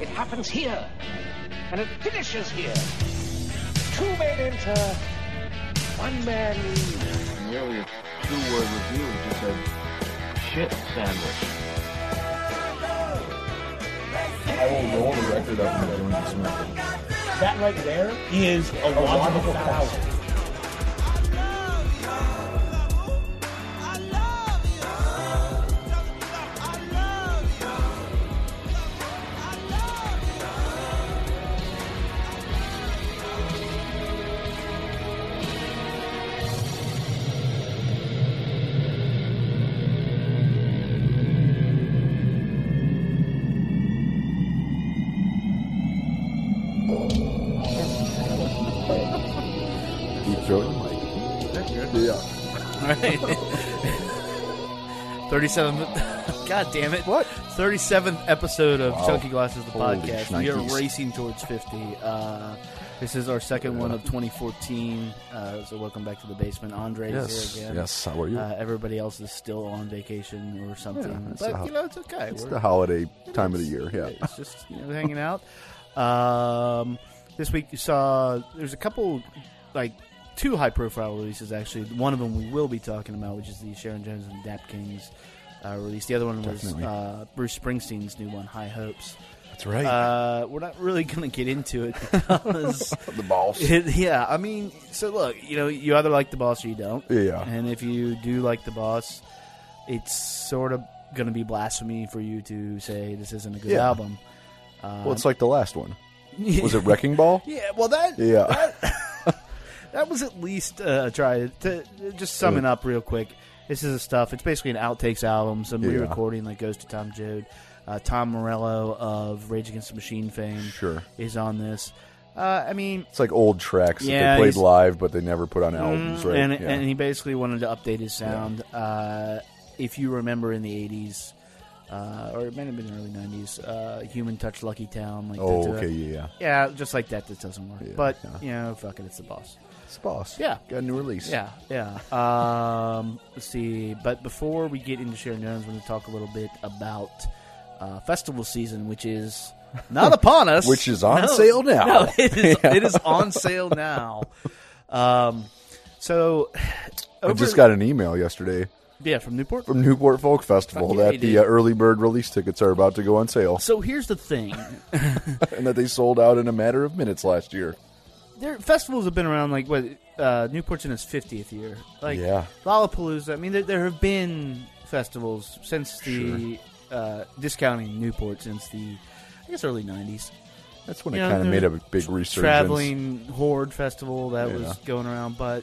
It happens here, and it finishes here. Two men enter, one man leaves. The earlier two-word review just said shit sandwich. I will roll the record up and doing this method. That right there is a logical fallacy. Deep 37. God damn it. What? 37th episode of Wow. Chunky Glasses, the Holy podcast. We are racing towards 50. Uh, this is our second one of 2014. Uh, so, welcome back to the basement. Andre Yes. is here again. Yes. How are you? Uh, everybody else is still on vacation or something. Yeah, but, the ho- you know, it's okay. it's We're- the holiday time of the year. Yeah. It's just you know, hanging out. Um, this week you saw there's a couple like two high profile releases actually. One of them we will be talking about, which is the Sharon Jones and Dap Kings uh, release. The other one was uh, Bruce Springsteen's new one, High Hopes. That's right. Uh, we're not really going to get into it because the balls. it- yeah, I mean, so look, you know, you either like the boss or you don't. Yeah. And if you do like the boss, it's sort of going to be blasphemy for you to say this isn't a good Yeah. album. Uh, Well, it's like the last one. Was it Wrecking Ball? yeah, well that Yeah. that was at least uh, try to just summing up real quick. This is the stuff. It's basically an outtakes album, some Yeah. re-recording that goes to Tom Joad. Uh, Tom Morello of Rage Against the Machine fame Sure. is on this. Uh, I mean, It's like old tracks Yeah, that they played live, but they never put on albums, Mm, right? And, yeah. and he basically wanted to update his sound. Uh, if you remember in the '80s, uh, or it might have been the early '90s, uh, Human Touch, Lucky Town, like oh, that, uh, okay, yeah, yeah. yeah, just like that, that doesn't work. Yeah, but yeah. you know, fuck it, it's the boss. Boss. Yeah. Got a new release. Yeah, yeah. Um, let's see. But before we get into Sharon Jones, we're going to talk a little bit about uh, festival season, which is not upon us. Which is on No. sale now. No, it is. It is on sale now. Um, so I just got an email yesterday yeah from Newport. from Newport Folk Festival yeah, that the uh, early bird release tickets are about to go on sale, So here's the thing: and that they sold out in a matter of minutes last year. Their festivals have been around like what uh, Newport's in its 50th year. Like Yeah. Lollapalooza. I mean, there, there have been festivals since the uh, discounting Newport since the I guess early 90s. That's when You it kind of made a big resurgence. Traveling Horde Festival that Yeah. was going around, but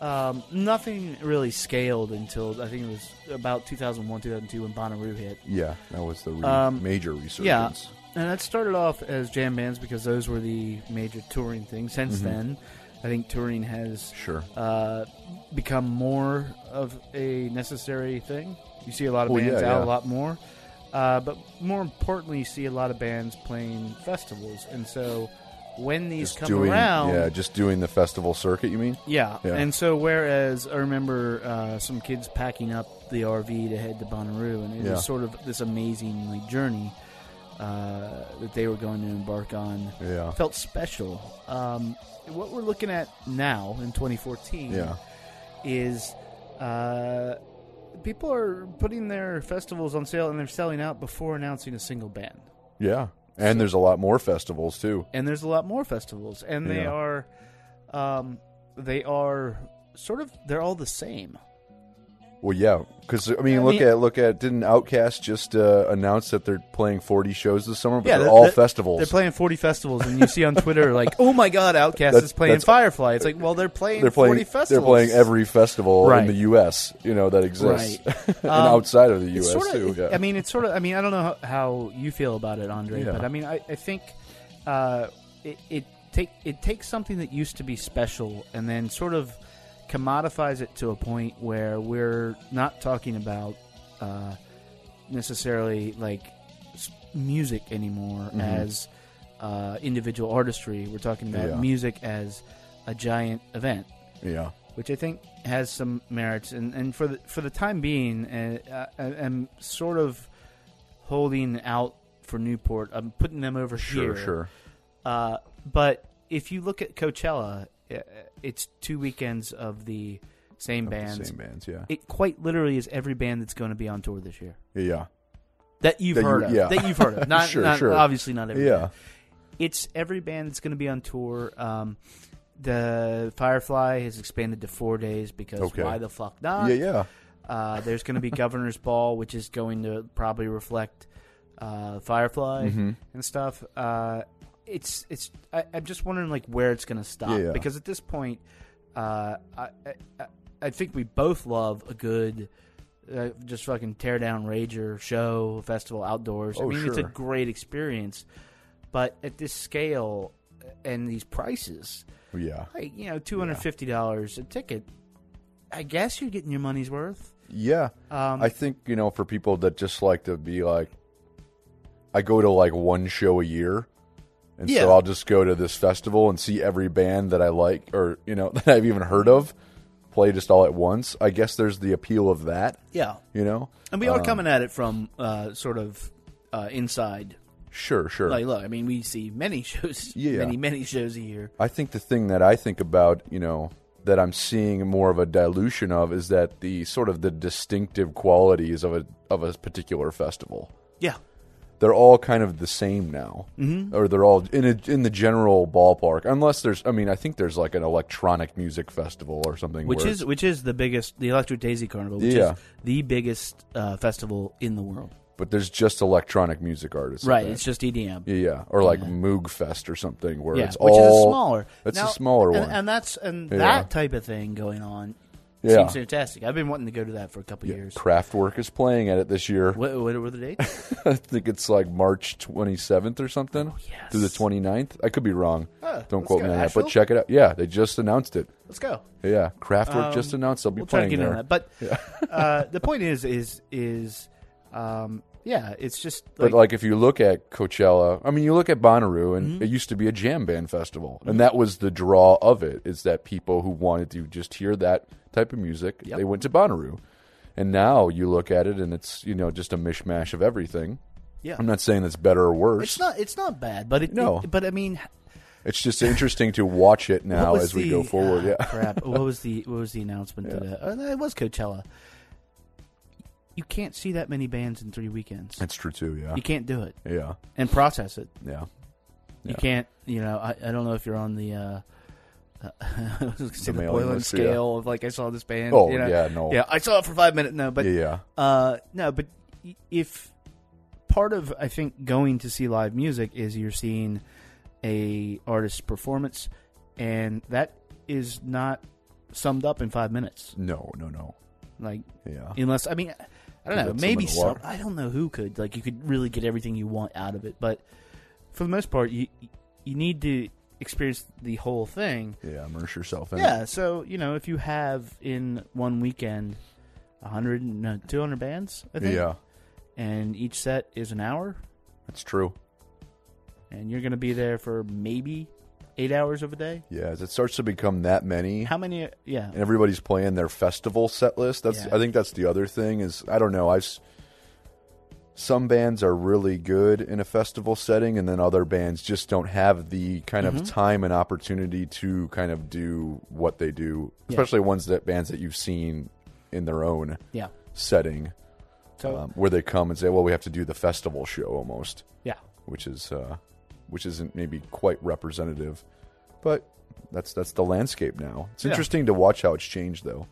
um, nothing really scaled until I think it was about 2001, 2002 when Bonnaroo hit. Yeah, that was the re- Um, major resurgence. And that started off as jam bands because those were the major touring things. Since then, I think touring has Mm-hmm. Sure. uh, become more of a necessary thing. You see a lot of Well, bands yeah, out yeah. a lot more, uh, but more importantly, you see a lot of bands playing festivals. And so when these Just come doing, around, yeah, just doing the festival circuit. You mean? yeah. Yeah. And so, whereas I remember uh, some kids packing up the RV to head to Bonnaroo, and it was sort of this amazing like journey uh, that they were going to embark on. Yeah. Felt special. Um, what we're looking at now in 2014 Yeah. is uh, people are putting their festivals on sale and they're selling out before announcing a single band. Yeah. And there's a lot more festivals too. and there's a lot more festivals, and they Yeah. are, um, they are sort of they're all the same. Well, yeah, because I mean, I look mean- at look at didn't OutKast just uh, announce that they're playing 40 shows this summer, but Yeah, they're they're- all festivals. They're playing 40 festivals, and you see on Twitter like, "Oh my God, OutKast That's- is playing that's- Firefly." It's like, well, they're playing, They're playing 40 festivals. They're playing every festival Right. in the U.S. You know that exists, Right. and Um, outside of the It's U.S. too. Yeah. I mean, it's sort of. I mean, I don't know how, how you feel about it, Andre, Yeah. but I mean, I, I think uh, it, it take it takes something that used to be special and then sort of commodifies it to a point where we're not talking about uh, necessarily like music anymore Mhm. as uh, individual artistry. We're talking about Yeah. music as a giant event yeah, which I think has some merits. And, and for the for the time being, uh, I, I'm sort of holding out for Newport. I'm putting them over Sure, here. sure. Uh, but if you look at Coachella, it's two weekends of the same Of the bands. Same bands, yeah. It quite literally is every band that's going to be on tour this year yeah. that you've That you- heard of. yeah. That you've heard of. Not, Sure, not- sure. obviously not every. Yeah. band. it's every band that's going to be on tour. Um, the Firefly has expanded to four days because Okay. why the fuck not? Yeah, yeah. Uh, there's going to be Governor's Ball, which is going to probably reflect uh, Firefly Mhm. and stuff. Uh, it's it's. I, I'm just wondering like where it's going to stop Yeah, yeah. because at this point, uh, I, I I think we both love a good. Uh, just fucking tear down rager show festival outdoors. I Oh, mean, it's a great experience, but at this scale and these prices, Yeah. like you know, two hundred fifty dollars a ticket. I guess you're getting your money's worth. Yeah. Um, I think, you know, for people that just like to be like, I go to like one show a year. And Yeah. so I'll just go to this festival and see every band that I like or, you know, that I've even heard of play just all at once. I guess there's the appeal of that, yeah, you know? and we are Um, coming at it from uh, sort of uh, inside. Sure, sure. Like, look, I mean, we see many shows, Yeah. many many shows a year. I think the thing that I think about, you know, that I'm seeing more of a dilution of is that the sort of the distinctive qualities of a of a particular festival. Yeah, They're all kind of the same now, mm-hmm. or they're all in a, in the general ballpark. Unless there's, I mean, I think there's like an electronic music festival or something, which is which is the biggest, the Electric Daisy Carnival, which Yeah. is the biggest uh, festival in the world. but there's just electronic music artists, Right, it's just EDM. yeah, yeah, or like Moog Fest or something, where Yeah, it's which all is a smaller. That's Now, a smaller and, one. and that's and Yeah. that type of thing going on Yeah. seems fantastic. I've been wanting to go to that for a couple years. Kraftwerk is playing at it this year. What, what were the dates? I think it's like March 27th or something Oh, yes. through the 29th. I could be wrong. Oh, Don't quote me on that, but check it out. Yeah, they just announced it. Let's go. Yeah, Kraftwerk just Um, announced they'll be we'll playing get there. But uh, the point is, is, is, um, yeah, it's just But like if you look at Coachella, I mean, you look at Bonnaroo, and Mm-hmm. it used to be a jam band festival, and that was the draw of it. Is that people who wanted to just hear that type of music, Yep. they went to Bonnaroo, and now you look at it, and it's you know just a mishmash of everything. yeah, I'm not saying it's better or worse. it's not, it's not bad, but it, No. it- but I mean, It's just interesting to watch it now as we the- go forward. ah, Yeah, crap. What was the, what was the announcement today? Oh, it was Coachella. You can't see that many bands in three weekends. that's true too. Yeah, You can't do it yeah, and process it. yeah. You can't, you know. I, I don't know if you're on the. Uh, I was gonna say The the, Boylan list, yeah. scale of like I saw this band. Oh you know? yeah, no, yeah. I saw it for five minutes. No, but yeah. Uh, no, but if part of I think going to see live music is you're seeing a artist's performance, and that is not summed up in five minutes. No, no, no. Like Yeah, unless I mean I don't know, maybe some of the some. water. I don't know who could like you could really get everything you want out of it, but for the most part, you you need to experience the whole thing. yeah. Immerse yourself in. Yeah, so you know if you have in one weekend. 100 no, 200 bands I think yeah. and each set is an hour, That's true. and you're going to be there for maybe eight hours of a day. Yeah, as it starts to become that many, How many? Yeah, and everybody's playing their festival set list. That's Yeah. I think that's the other thing is I don't know. I've s- some bands are really good in a festival setting, and then other bands just don't have the kind Mm-hmm. of time and opportunity to kind of do what they do. Yeah. Especially ones that bands that you've seen in their own yeah. setting, So um, where they come and say, "Well, we have to do the festival show almost," yeah, which is uh, which isn't maybe quite representative, but that's that's the landscape now. It's Yeah. interesting to watch how it's changed, though.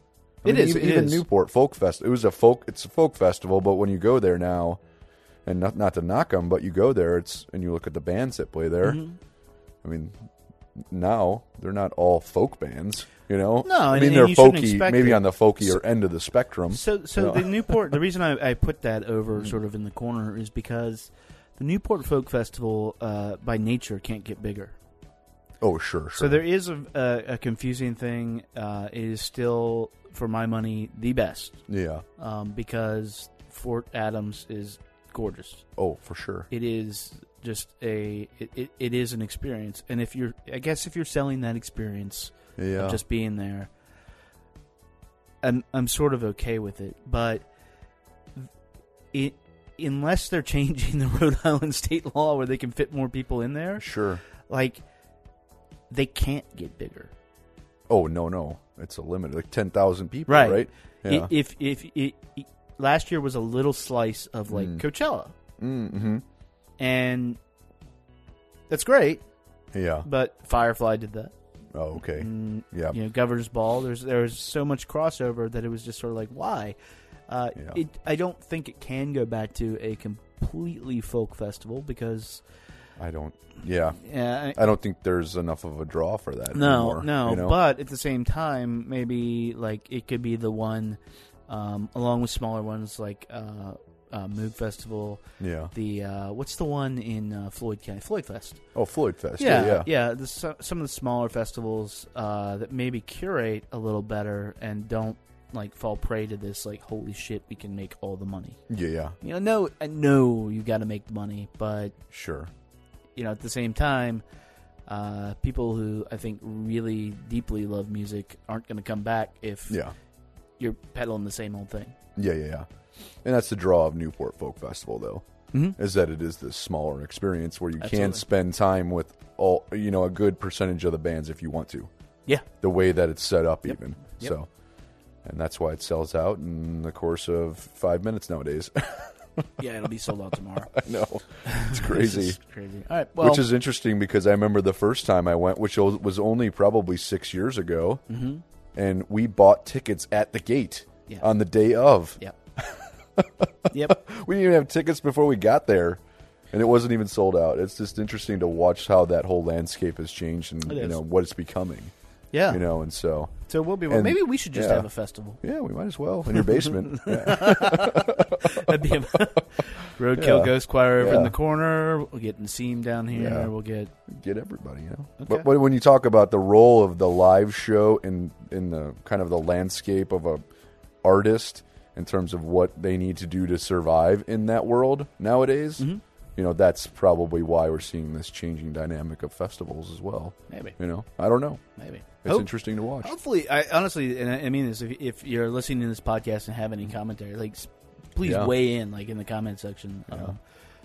I It mean, is, Even, it even is. Newport Folk Fest. It was a folk. It's a folk festival, but when you go there now, and not not to knock them, but you go there, it's and you look at the bands that play there. Mm-hmm. I mean, now they're not all folk bands. You know, No, I mean and they're you folky, maybe it. on the folkier end of the spectrum. So, so Yeah. the Newport. The reason I, I put that over Mm. sort of in the corner is because the Newport Folk Festival, uh, by nature, can't get bigger. oh, sure, sure. So there is a, a, a confusing thing. Uh, it is still, for my money, the best yeah. um, because Fort Adams is gorgeous. Oh, for sure. It is just a. It, it, it is an experience, and if you're, I guess, if you're selling that experience, Yeah. of just being there. I'm I'm sort of okay with it, but it unless they're changing the Rhode Island state law where they can fit more people in there, Sure. like they can't get bigger. Oh no, no, it's a limit, like ten thousand people, Right. right? Yeah. If if it, it- last year was a little slice of like Mm. Coachella, mm-hmm. and that's great, Yeah. but Firefly did that. Oh, okay. And, Yeah. you know, Governor's Ball. There's there was so much crossover that it was just sort of like why. Uh, Yeah. it, I don't think it can go back to a completely folk festival because I don't. Yeah. uh, I don't think there's enough of a draw for that. no, anymore, no. you know? But at the same time, maybe like it could be the one, um, along with smaller ones like uh, uh, Moog Festival. yeah. The uh, what's the one in uh, Floyd County? Floyd Fest. Oh, Floyd Fest. Yeah, Yeah, yeah. the, so, some of the smaller festivals uh, that maybe curate a little better and don't like fall prey to this like holy shit we can make all the money. yeah, yeah. You know, no, I know you got to make the money, but Sure. you know at the same time, uh, people who I think really deeply love music aren't going to come back if Yeah. You're peddling the same old thing. Yeah, yeah, yeah. And that's the draw of Newport Folk Festival, though, Mm-hmm. is that it is this smaller experience where you can spend time with all, you know, a good percentage of the bands if you want to. Yeah, The way that it's set up, Yep. even. Yep. So, and that's why it sells out in the course of five minutes nowadays. yeah, it'll be sold out tomorrow. I know. It's crazy. crazy. All right, well, which is interesting because I remember the first time I went, which was only probably six years ago, Mhm. And we bought tickets at the gate Yeah. on the day of. Yep. yep. We didn't even have tickets before we got there, and it wasn't even sold out. It's just interesting to watch how that whole landscape has changed and you know what it's becoming. Yeah. You know, and so So we'll be. And- maybe we should just yeah. have a festival. yeah, we might as well in your basement. That'd be a roadkill Yeah. ghost choir over in the corner. We'll get Nassim down here. Yeah. We'll get Get everybody, you know. Okay. But, but when you talk about the role of the live show in in the kind of the landscape of a artist in terms of what they need to do to survive in that world nowadays, Mm-hmm. You know, that's probably why we're seeing this changing dynamic of festivals as well. maybe, You know, I don't know. maybe. It's Hope- interesting to watch. Hopefully, I honestly, and I I mean this, if, if you're listening to this podcast and have any commentary, like, please Yeah. weigh in, like in the comment section, Yeah.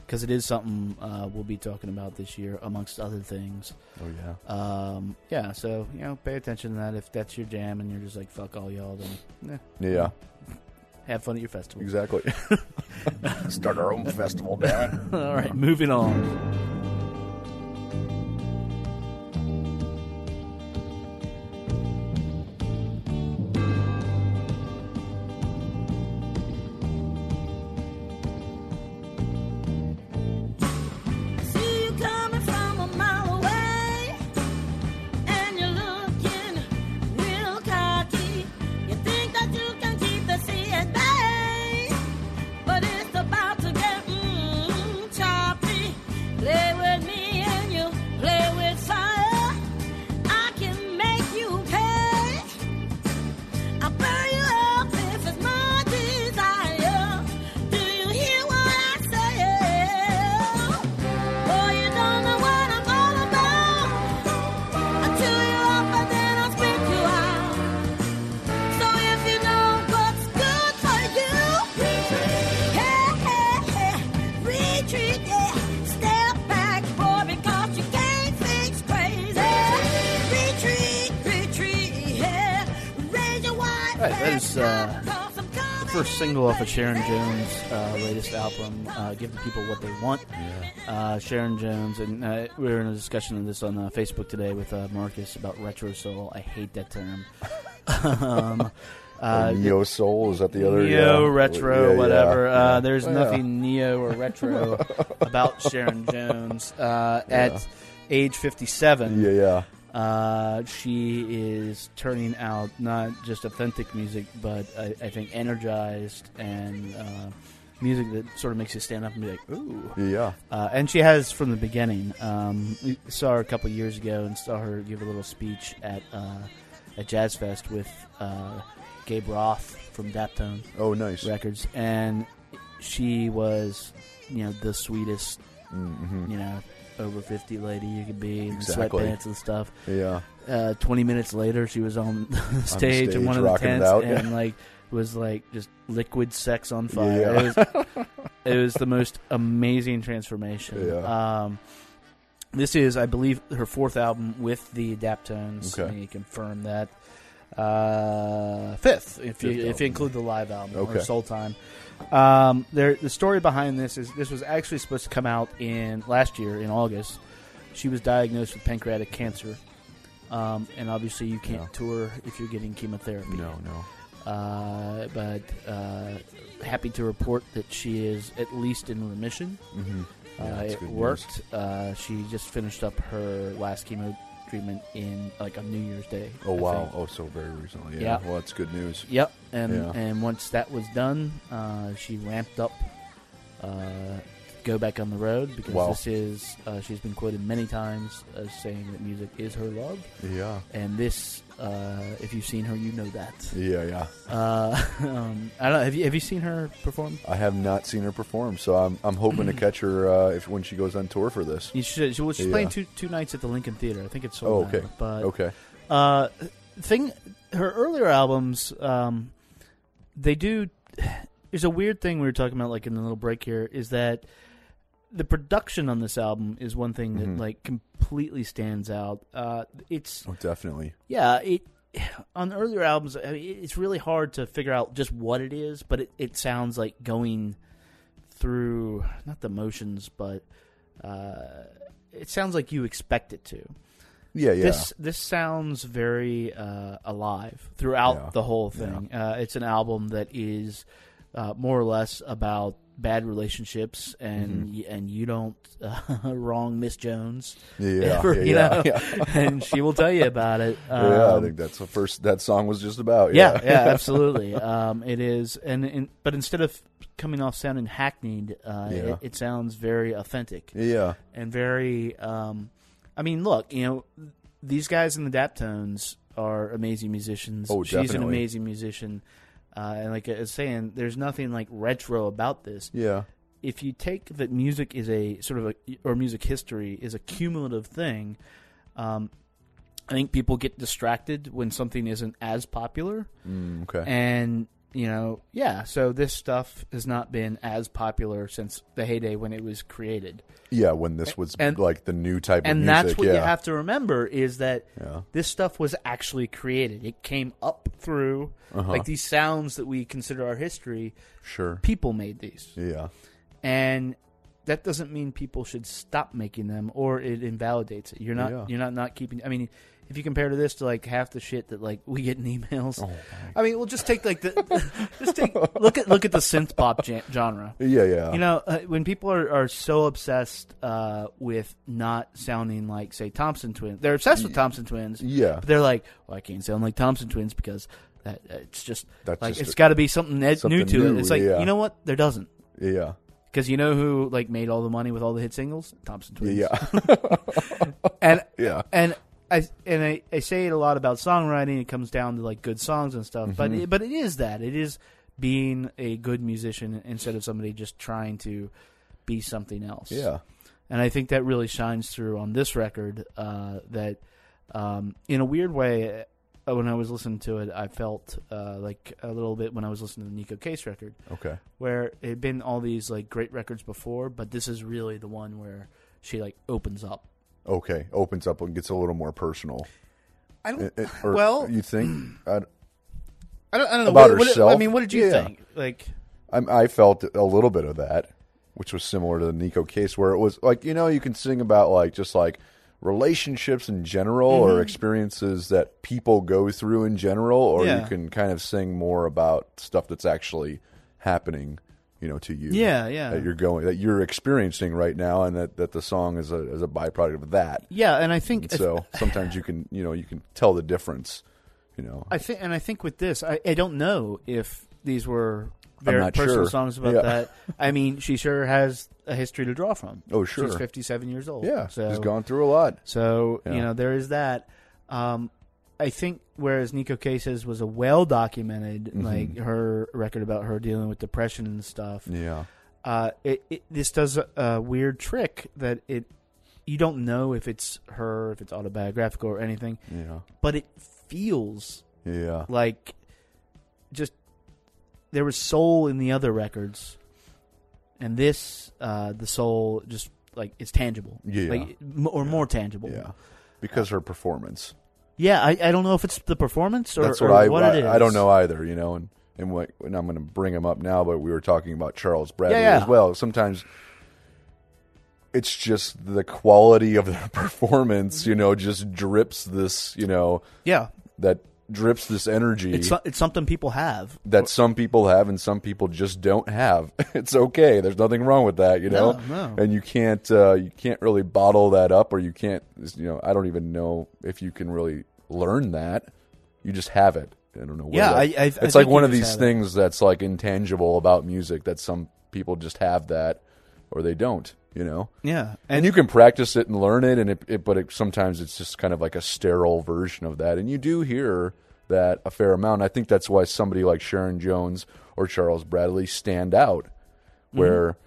because it is something uh, we'll be talking about this year, amongst other things. Oh yeah. Um, yeah, so you know, pay attention to that. If that's your jam, and you're just like fuck all y'all, then eh, Yeah, have fun at your festival. exactly. Start our own festival, damn it. all right, moving on. Single off of Sharon Jones' uh, latest album, uh, "Give the People What They Want." Uh, Sharon Jones, and uh, we were in a discussion of this on uh, Facebook today with uh, Marcus about retro soul. I hate that term. um, uh, neo soul is that the other neo yeah. retro Yeah, yeah, whatever yeah. uh, there's Yeah. nothing neo or retro about sharon jones uh, at age 57 Yeah, yeah. Uh, she is turning out not just authentic music but i, I think energized and uh, music that sort of makes you stand up and be like ooh Yeah. uh, and she has from the beginning. Um, we saw her a couple years ago and saw her give a little speech at uh, at Jazz Fest with uh, Gabe Roth from Daptone Oh, nice. Records, and she was, you know, the sweetest, Mm-hmm. you know, over fifty lady you could be in Exactly. sweatpants and stuff. Yeah. Uh, Twenty minutes later, she was on the stage, stage, in one of the tents and like was like just liquid sex on fire. Yeah. It was it was the most amazing transformation. Yeah. Um, this is, I believe, her fourth album with the Adaptones. Okay. Let me confirm that. Uh, fifth, if you Fifth if you include the live album or Soul Time. Um, there, the story behind this is this was actually supposed to come out in last year in August. She was diagnosed with pancreatic cancer, um, and obviously you can't Yeah. tour if you're getting chemotherapy. No, no. Uh, but uh, happy to report that she is at least in remission. Mm-hmm. Yeah, uh, it worked. Uh, she just finished up her last chemo treatment in like on New Year's Day. Oh I wow! think. Oh, so very recently. Yeah. Yeah. Well, that's good news. Yep, and Yeah. and once that was done, uh, she ramped up uh, go back on the road because Wow. this is uh, she's been quoted many times as saying that music is her love, Yeah. and this, uh, if you've seen her, you know that. Yeah, yeah. Uh, um, I don't know. Have you have you seen her perform? I have not seen her perform, so I'm I'm hoping to catch her uh, if when she goes on tour for this. You should. She, well, she's Yeah. playing two two nights at the Lincoln Theater. I think it's Oh, sold okay. out, But Okay. Uh, thing, her earlier albums, um, they do. There's a weird thing we were talking about, like in the little break here, is that the production on this album is one thing that Mhm. like completely stands out. Uh, it's Oh, definitely. yeah, it on earlier albums, I mean, it's really hard to figure out just what it is, but it, it sounds like going through not the motions, but uh, it sounds like you expect it to. Yeah, yeah. This this sounds very uh, alive throughout Yeah. the whole thing. Uh, it's an album that is uh, more or less about bad relationships, and Mm-hmm. and you don't uh, wrong Miss Jones yeah, ever, yeah, you yeah, know, yeah. and she will tell you about it. yeah, I Um, think that's the first that song was just about. yeah, Yeah, yeah, absolutely. Um, it is, and, and but instead of coming off sounding hackneyed, uh, Yeah. it, it sounds very authentic yeah, and very. Um, I mean, look, you know, these guys in the Daptones are amazing musicians. Oh, She's an amazing musician, uh, and like I was saying, there's nothing like retro about this. yeah, If you take that music is a sort of a or music history is a cumulative thing, um, I think people get distracted when something isn't as popular. mm, okay. And you know, yeah. So this stuff has not been as popular since the heyday when it was created. yeah, when this was and- like the new type of And that's what yeah. you have to remember is that Yeah. this stuff was actually created. It came up through Uh-huh. like these sounds that we consider our history. Sure. People made these, Yeah. and that doesn't mean people should stop making them or it invalidates it. You're not. Yeah. You're not not keeping. I mean. If you compare to this to like half the shit that like we get in emails, Oh, I mean, we'll just take like the, just take look at look at the synth pop gen- genre. Yeah, yeah. You know, uh, when people are, are so obsessed uh, with not sounding like, say, Thompson Twins, they're obsessed with Thompson Twins. Yeah. But they're like, well, I can't sound like Thompson Twins because that, it's just That's like just it's got to be something, ed- something new to new, it. It's like yeah. you know what? There doesn't yeah. because you know who like made all the money with all the hit singles? Thompson Twins. Yeah. and Yeah. and I and I, I say it a lot about songwriting. It comes down to like good songs and stuff, but Mm-hmm. it, but it is that it is being a good musician instead of somebody just trying to be something else. yeah. and I think that really shines through on this record. Uh, that um, in a weird way, uh, when I was listening to it, I felt uh, like a little bit when I was listening to the Neko Case record, Okay. where it had been all these like great records before, but this is really the one where she like opens up. Okay. Opens up and gets a little more personal. I don't. It- it- Well- you think? I, I don't, I don't know About what, what- herself? I mean, what did you Yeah. think? Like, I, I felt a little bit of that, which was similar to the Neko Case, where it was like you know you can sing about like just like relationships in general Mm-hmm. or experiences that people go through in general, or Yeah. you can kind of sing more about stuff that's actually happening, you know, to you. Yeah, yeah. That you're going, that you're experiencing right now, and that, that the song is a is a byproduct of that. yeah, and I think So sometimes you can you know you can tell the difference. You know, I think, and I think with this, I, I don't know if these were very personal sure. songs about Yeah. that. I mean, she sure has a history to draw from. Oh, sure. she's fifty-seven years old. yeah, so she's gone through a lot. So Yeah. you know there is that. Um, I think whereas Neko Case's was a well documented, Mm-hmm. like her record about her dealing with depression and stuff. Yeah, Uh, it, it this does a, a weird trick that it you don't know if it's her, if it's autobiographical or anything, yeah, but it feels yeah. like just there was soul in the other records. and this uh, the soul just like it's tangible, Yeah. like or more tangible. Yeah, because her performance. Yeah, I, I don't know if it's the performance or, That's or what I what I, it is. I don't know either. You know, and and what and I'm going to bring him up now, but we were talking about Charles Bradley Yeah, yeah. as well. Sometimes it's just the quality of their performance. You know, just drips this. You know, Yeah, that drips this energy. it's it's something people have. that some people have and some people just don't have. It's okay. There's nothing wrong with that, you know. No, no. And you can't uh, you can't really bottle that up, or you can't. You know, I don't even know if you can really learn that. You just have it. I don't know. where Yeah, that- I- I- I it's think like one of these have it. things that's like intangible about music that some people just have that, or they don't. You know. Yeah, And you can practice it and learn it, and it, it but it, sometimes it's just kind of like a sterile version of that. And you do hear that a fair amount. I think that's why somebody like Sharon Jones or Charles Bradley stand out, Mm-hmm. where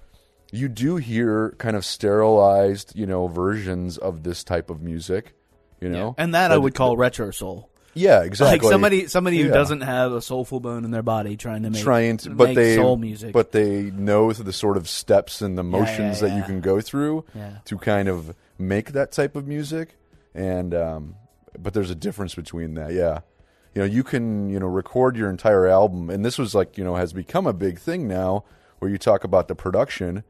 you do hear kind of sterilized, you know, versions of this type of music. You know, and that I would call retro soul. yeah, exactly. Like somebody somebody who Yeah. doesn't have a soulful bone in their body trying to make trying to, but make they soul music. but they know the sort of steps and the motions that you yeah. can go through Yeah. to kind of make that type of music. And um, but there's a difference between that. Yeah, you know, you can you know record your entire album, and this was like you know has become a big thing now, where you talk about the production.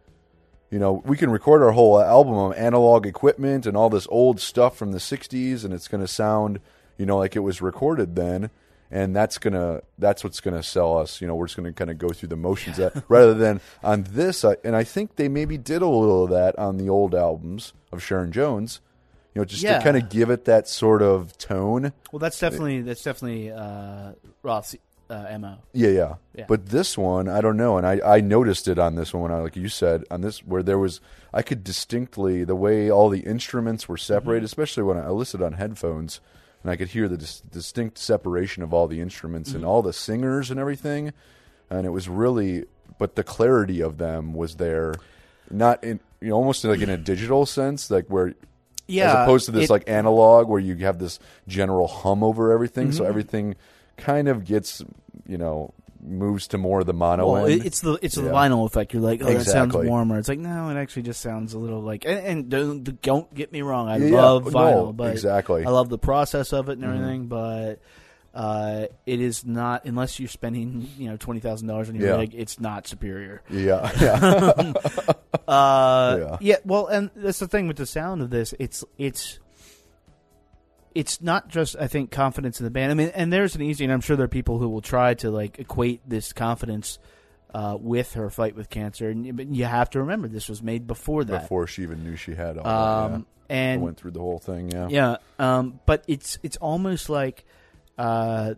You know, we can record our whole album on analog equipment and all this old stuff from the '60s, and it's going to sound, you know, like it was recorded then. And that's gonna that's what's gonna sell us. You know, we're just gonna kind of go through the motions that rather than on this. I, and I think they maybe did a little of that on the old albums of Sharon Jones. You know, just Yeah. to kind of give it that sort of tone. well, that's definitely that's definitely uh, Roth's uh, mo. Yeah, yeah, Yeah. But this one, I don't know, and I, I noticed it on this one when I like you said on this where there was I could distinctly the way all the instruments were separated, Mm-hmm. especially when I listened on headphones, and I could hear the dis- distinct separation of all the instruments Mm-hmm. and all the singers and everything, and it was really, but the clarity of them was there, not in you know almost like in a digital sense, like where Yeah, as opposed to this it- like analog where you have this general hum over everything Mm-hmm. so everything kind of gets you know moves to more of the mono Well, end. it's the it's the vinyl effect. You're like, oh, that sounds warmer. It's like, no, it actually just sounds a little like. And, and don't, don't get me wrong, I Yeah, yeah. love No, vinyl, but exactly. Mm-hmm. I love the process of it and everything. But uh, it is not unless you're spending you know twenty thousand dollars on your Yeah. rig, it's not superior. yeah yeah Uh, Yeah. yeah. Well, and that's the thing with the sound of this. It's it's it's not just I think confidence in the band. I mean, and there's an easy, and I'm sure there are people who will try to like equate this confidence uh, with her fight with cancer. And you- but you have to remember this was made before that. before she even knew she had all um, that, yeah. I and went through the whole thing yeah yeah, um, but it's it's almost like uh,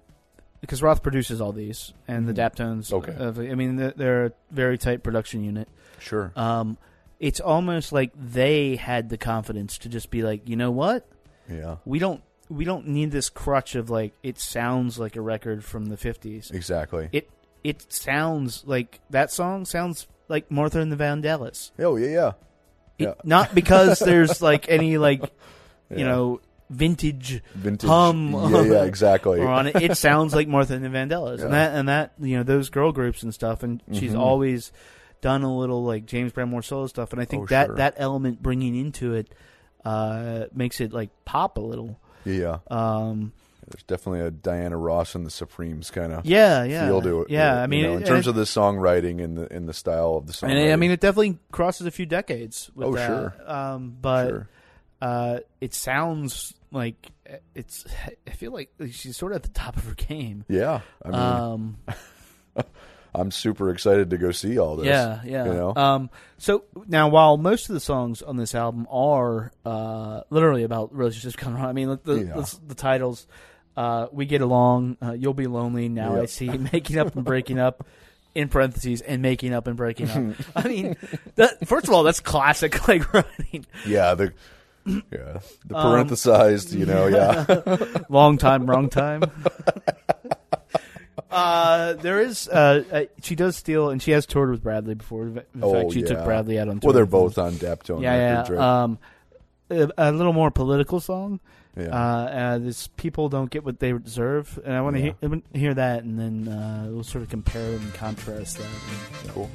because Roth produces all these and the Daptones. Mm-hmm. Okay. uh, I mean, they're, they're a very tight production unit. sure Um, it's almost like they had the confidence to just be like, you know what, yeah we don't we don't need this crutch of like it sounds like a record from the fifties. exactly It it sounds like that song sounds like Martha and the Vandellas. oh yeah yeah It- Yeah. Not because there's like any like you know vintage vintage hum yeah yeah exactly or on it. It sounds like Martha and the Vandellas, Yeah. and that and that you know those girl groups and stuff. And she's Mhm. always done a little like James Brown more solo stuff, and I think Oh, that sure. that element bringing into it uh, makes it like pop a little. yeah Um, there's definitely a Diana Ross and the Supremes kind of yeah, yeah, feel to it Yeah, I mean, know, in and terms it- of the songwriting and the in the style of the song and I mean, it definitely crosses a few decades. With Oh, that. sure. Um, but sure. uh, it sounds like it's. I feel like she's sort of at the top of her game. yeah I mean um, I'm super excited to go see all this. Yeah, yeah. You know? Um, so now, while most of the songs on this album are uh, literally about relationships gone wrong, I mean, the Yeah. the, the titles, uh, "We Get Along," uh, "You'll Be Lonely," "Now I See," "Making Up and Breaking Up," in parentheses, and "Making Up and Breaking Up." I mean, that, first of all, that's classic like writing. yeah, the yeah, the Um, parenthesized, you know, yeah. Long time, wrong time. Uh, there is. Uh, uh, she does steal, and she has toured with Bradley before. In fact, Oh, she took. Bradley out on tour. well, they're with both on Daptone yeah, Records, yeah. right? Um, a, a little more political song. yeah. Uh, uh, this people don't get what they deserve, and I want to Yeah. hear, I wanna hear that, and then uh, we'll sort of compare and contrast that. cool.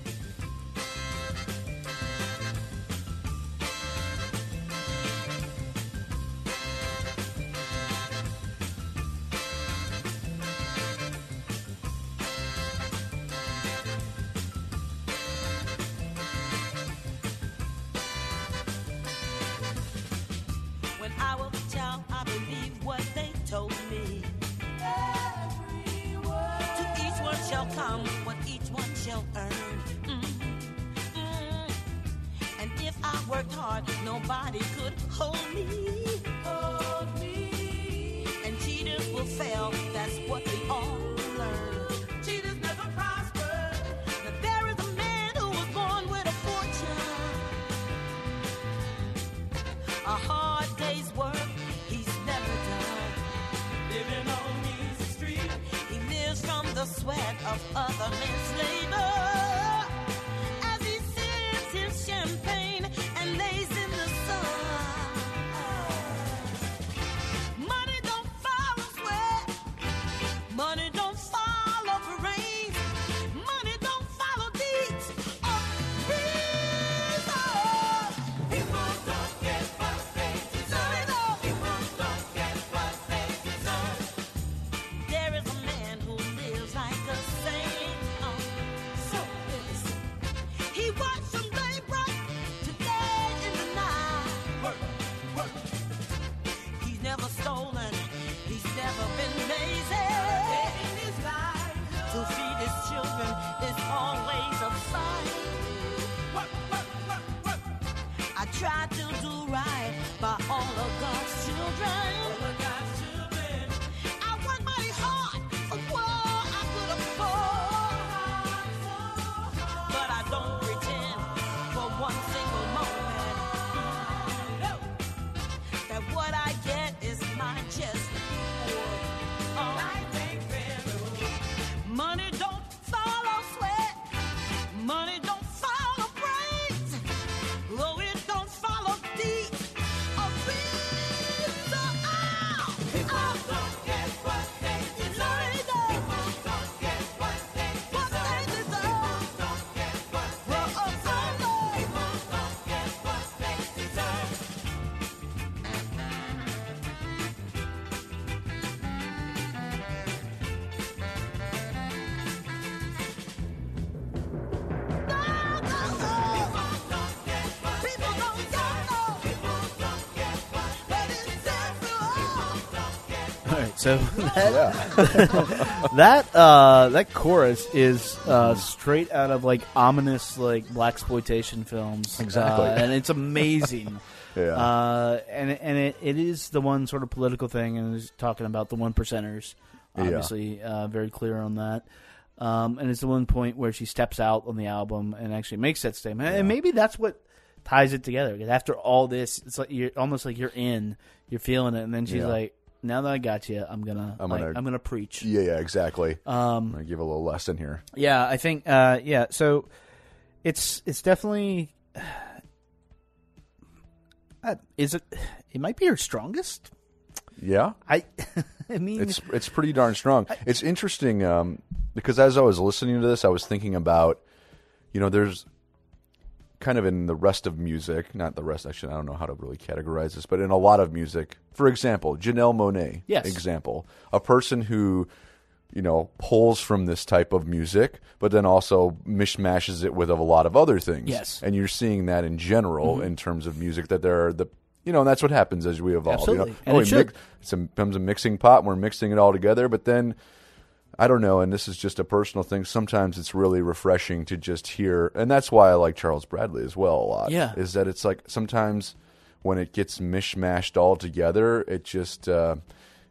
Worked hard, nobody could hold me. Hold me. And cheaters will fail, that's what we all learn. Cheaters never prosper. Now there is a man who was born with a fortune. A hard day's work, he's never done. Living on easy street, he lives from the sweat of other men's labor. Right, so that that, uh, that chorus is uh, straight out of like ominous like blaxploitation films. Exactly. Uh, and it's amazing. Yeah. Uh, and and it, it is the one sort of political thing, and is talking about the one percenters. Yeah. Obviously, uh, very clear on that. Um, and it's the one point where she steps out on the album and actually makes that statement. And maybe that's what ties it together. Because after all this, it's like you're almost like you're in, you're feeling it, and then she's Yeah. like, "Now that I got you, I'm gonna, I'm gonna- I'm gonna preach." Yeah, yeah, exactly. Um, I'm give a little lesson here. yeah, I think. Uh, yeah, so it's it's definitely. Uh, is it? It might be her strongest. Yeah, I, I mean, it's it's pretty darn strong. It's interesting um, because as I was listening to this, I was thinking about, you know, there's kind of in the rest of music, not the rest. Actually, I don't know how to really categorize this, but in a lot of music, for example, Janelle Monáe, Yes. example, a person who, you know, pulls from this type of music, but then also mishmashes it with a lot of other things. Yes. Mm-hmm. and you're seeing that in general in terms of music that there are the. You know, and that's what happens as we evolve. Absolutely. You know? And oh, it mix- it's a, becomes a mixing pot and we're mixing it all together but then i don't know and this is just a personal thing sometimes it's really refreshing to just hear and that's why i like charles bradley as well a lot Yeah. is that it's like sometimes when it gets mishmashed all together it just uh,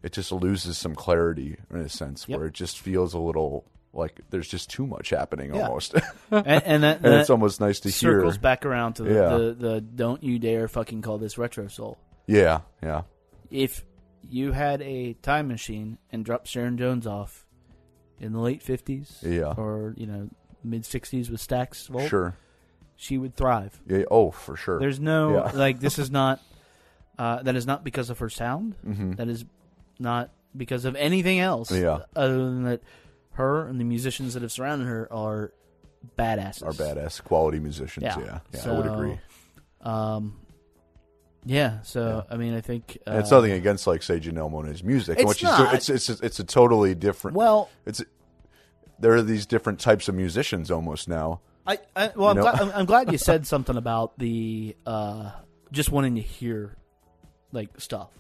it just loses some clarity in a sense Yep. where it just feels a little like there's just too much happening Yeah. almost and, and that, and it's almost nice to hear circles back around to the, Yeah. the the don't you dare fucking call this retro soul. yeah yeah If you had a time machine and dropped Sharon Jones off in the late fifties, Yeah. or you know mid sixties with Stax Volt, sure she would thrive. yeah, oh for sure There's no Yeah. like this is not uh, that is not because of her sound. Mhm. That is not because of anything else. Yeah. Other than that, her and the musicians that have surrounded her are badasses. are badass quality musicians Yeah. yeah yeah, i would So, agree Um. Yeah. So I mean, I think uh, it's nothing against, like, say, Janelle Monáe's music. and It's what she's doing. It's, it's it's a totally different. Well, it's there are these different types of musicians almost now. I, I well, I'm, glad, I'm, I'm glad you said something about the uh, just wanting to hear like stuff.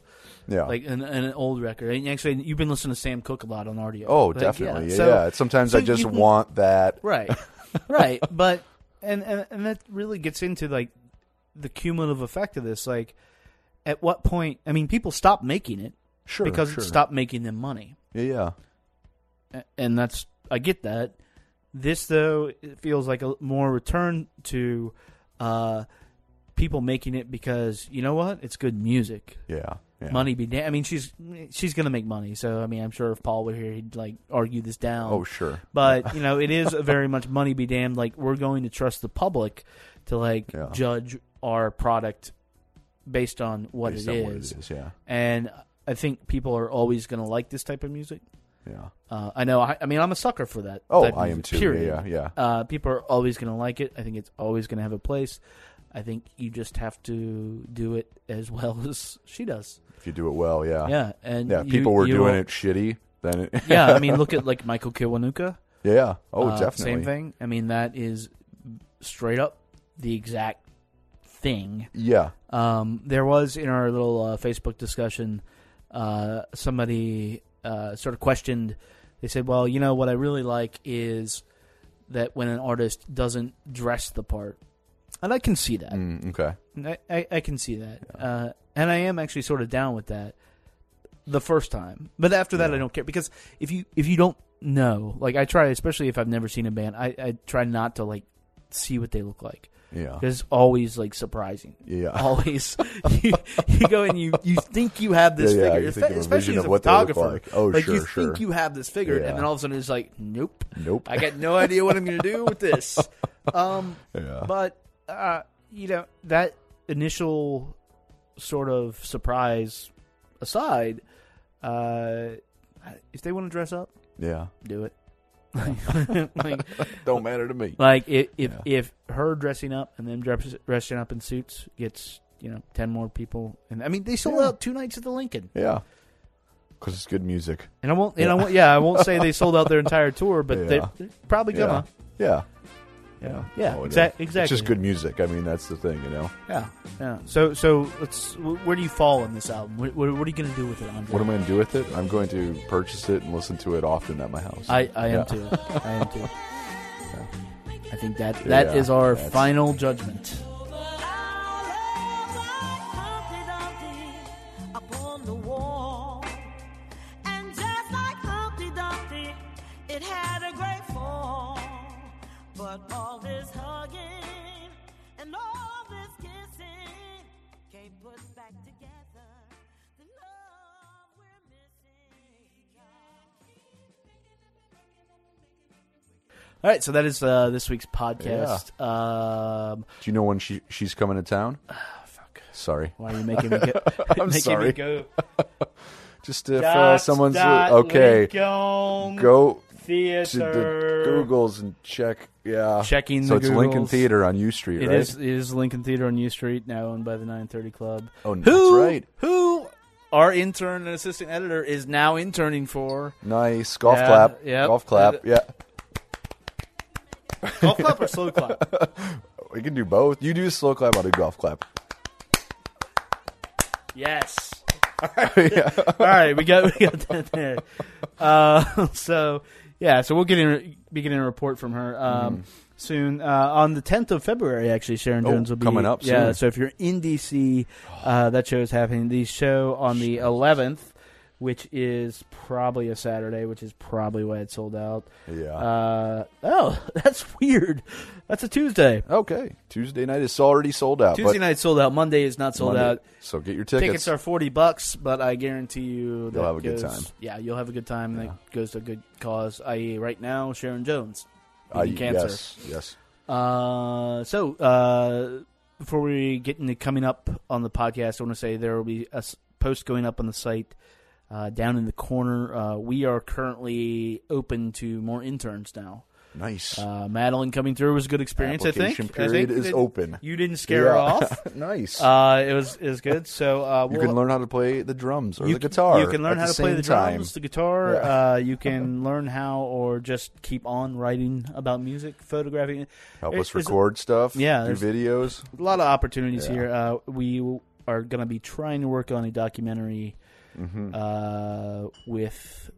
Yeah. Like an, an old record. And actually, you've been listening to Sam Cooke a lot on audio. oh, Like, definitely. Yeah. So- yeah. Sometimes so I just you want that. right, right. But and, and and that really gets into like the cumulative effect of this. Like, at what point? I mean, people stopped making it Sure, because sure. it stopped making them money, Yeah, yeah. And that's I get that. This though, it feels like a more return to uh, people making it because you know what? It's good music. Yeah. yeah. Money be damned. I mean, she's she's gonna make money. So I mean, I'm sure if Paul were here, he'd like argue this down. Oh, sure. But you know, it is a very much money be damned. Like we're going to trust the public to like Yeah. judge our product based on what, Based it on is. what it is, yeah. And I think people are always going to like this type of music. Yeah. Uh, I know. I, I mean, I'm a sucker for that. Oh, I am too. Period. Yeah, yeah, Uh, people are always going to like it. I think it's always going to have a place. I think you just have to do it as well as she does. If you do it well, yeah. Yeah, and Yeah, you- people were doing will- it shitty, then it yeah, I mean, look at like Michael Kiwanuka. Yeah. Oh, Uh, definitely. Same thing. I mean, that is straight up the exact thing. Yeah. Um, there was in our little uh, Facebook discussion, uh, somebody uh, sort of questioned. They said, "Well, you know what I really like is that when an artist doesn't dress the part," and I can see that. Mm, okay. I, I, I can see that, uh, and I am actually sort of down with that. The first time, but after that, Yeah. I don't care because if you if you don't know, like I try, especially if I've never seen a band, I, I try not to like see what they look like. Yeah. It's always like surprising. Yeah. Always, you, you go and you you think you have this Yeah, yeah, figure, you espe- think of a especially vision as a of what they look photographer. like. Oh, like you sure, sure. think you have this figure, Yeah. and then all of a sudden it's like, nope, Nope. I got no idea what I'm going to do with this. Um, Yeah. but uh, you know that initial sort of surprise aside, uh, if they want to dress up, Yeah. do it. Like, Don't matter to me. like if if, Yeah. if her dressing up and them dress, dressing up in suits gets you know ten more people, and I mean they sold Yeah. out two nights at the Lincoln, Yeah. Because it's good music. and I won't and I won't yeah I won't say they sold out their entire tour, but Yeah. they're, they're probably gonna Yeah. Yeah yeah Oh, exa- It's exactly just good music. I mean, that's the thing, you know. Yeah, yeah. So, so let's. Where do you fall on this album? What, what, what are you going to do with it, Andre? What am I going to do with it? I'm going to purchase it and listen to it often at my house. I, I am too. I am too. So, I think that that is Yeah, our final judgment. All right, so that is uh, this week's podcast. Um, Do you know when she she's coming to town? fuck. Sorry. Why are you making me go? I'm making sorry. Me go. Just if uh, someone's okay, go to the Theater. Googles and check. Yeah, Checking So the it's Lincoln Googles. Theater on U Street, It right? is. It is Lincoln Theater on U Street, now owned by the 930 Club. Oh, that's who, right. Who our intern and assistant editor is now interning for. Nice golf Yeah, clap. yep. Golf clap. Yeah, Golf clap or slow clap? we can do both. You do a slow clap. I'll do golf clap. Yes. All right, we got we got that there. Uh, so yeah, so we'll get in be getting a report from her um, soon uh, on the 10th of February. Actually, Sharon Mm-hmm. Oh, Jones will be coming up Yeah, soon. so if you're in DC, uh, that show is happening. The show on the 11th, which is probably a Saturday, which is probably why it sold out. Yeah. Uh, oh, that's weird. That's a Tuesday. okay. Tuesday night is already sold out. Tuesday night sold out. Monday is not sold Monday- out. So get your tickets. Tickets are forty bucks, but I guarantee you that You'll have a good time. Yeah, you'll have a good time. Yeah. That goes to a good cause. I.e., right now, Sharon Jones, Uh, cancer. Yes. Yes. Uh, so uh, before we get into coming up on the podcast, I want to say there will be a post going up on the site. Uh, down in the corner, uh, we are currently open to more interns now. Nice. Uh, Madeline coming through was a good experience. I think. Application I think period is open. You didn't scare her off. nice. Uh, it was it was good. So uh, you we'll- can learn how to play the drums or you the guitar. You can learn how to play the time. drums, the guitar. Yeah. Uh, you can learn how, or just keep on writing about music, photographing. Help There- us record stuff. Yeah, Do videos. A lot of opportunities Yeah. here. Uh, we are going to be trying to work on a documentary Mm-hmm. uh, with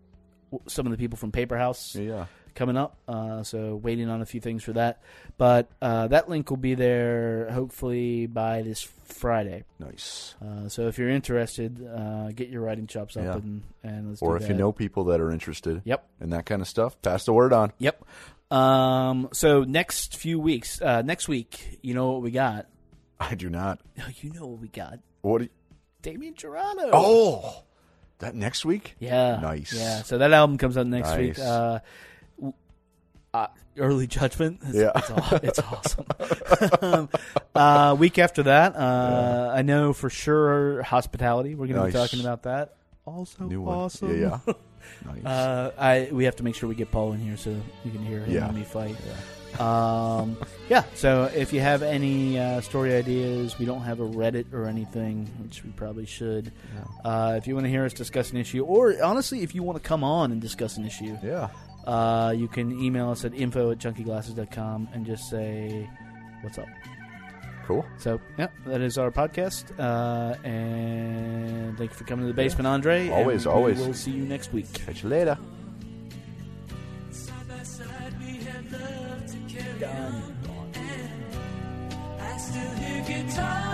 some of the people from Paper House. yeah. coming up. Uh, so waiting on a few things for that. But uh, that link will be there hopefully by this Friday. Nice. Uh, so if you're interested, uh, get your writing chops up Yeah. and, and let's Or if you know people that are interested Yep. in that kind of stuff, pass the word on. Yep. Um, so next few weeks, uh, next week, you know what we got? I do not. Oh, you know what we got? What? You, Damien Jurado. oh, that next week? Yeah. Nice. Yeah. So that album comes out next week. Uh, uh, Early Judgment. It's, Yeah. It's, it's awesome. um, uh, week after that, uh, I know for sure Hospitality. We're going to be talking about that. Also New one. awesome. Yeah, yeah. nice. Uh, I we have to make sure we get Paul in here so you can hear him Yeah. and me fight. Um, yeah. So if you have any uh, story ideas, we don't have a Reddit or anything, which we probably should. Uh, if you want to hear us discuss an issue, or honestly, if you want to come on and discuss an issue, yeah. uh, you can email us at info at junkyglasses.com and just say what's up. Cool. So yeah, that is our podcast. Uh, and thank you for coming to the basement, Andre. Always, always. We'll see you next week. Catch you later. time.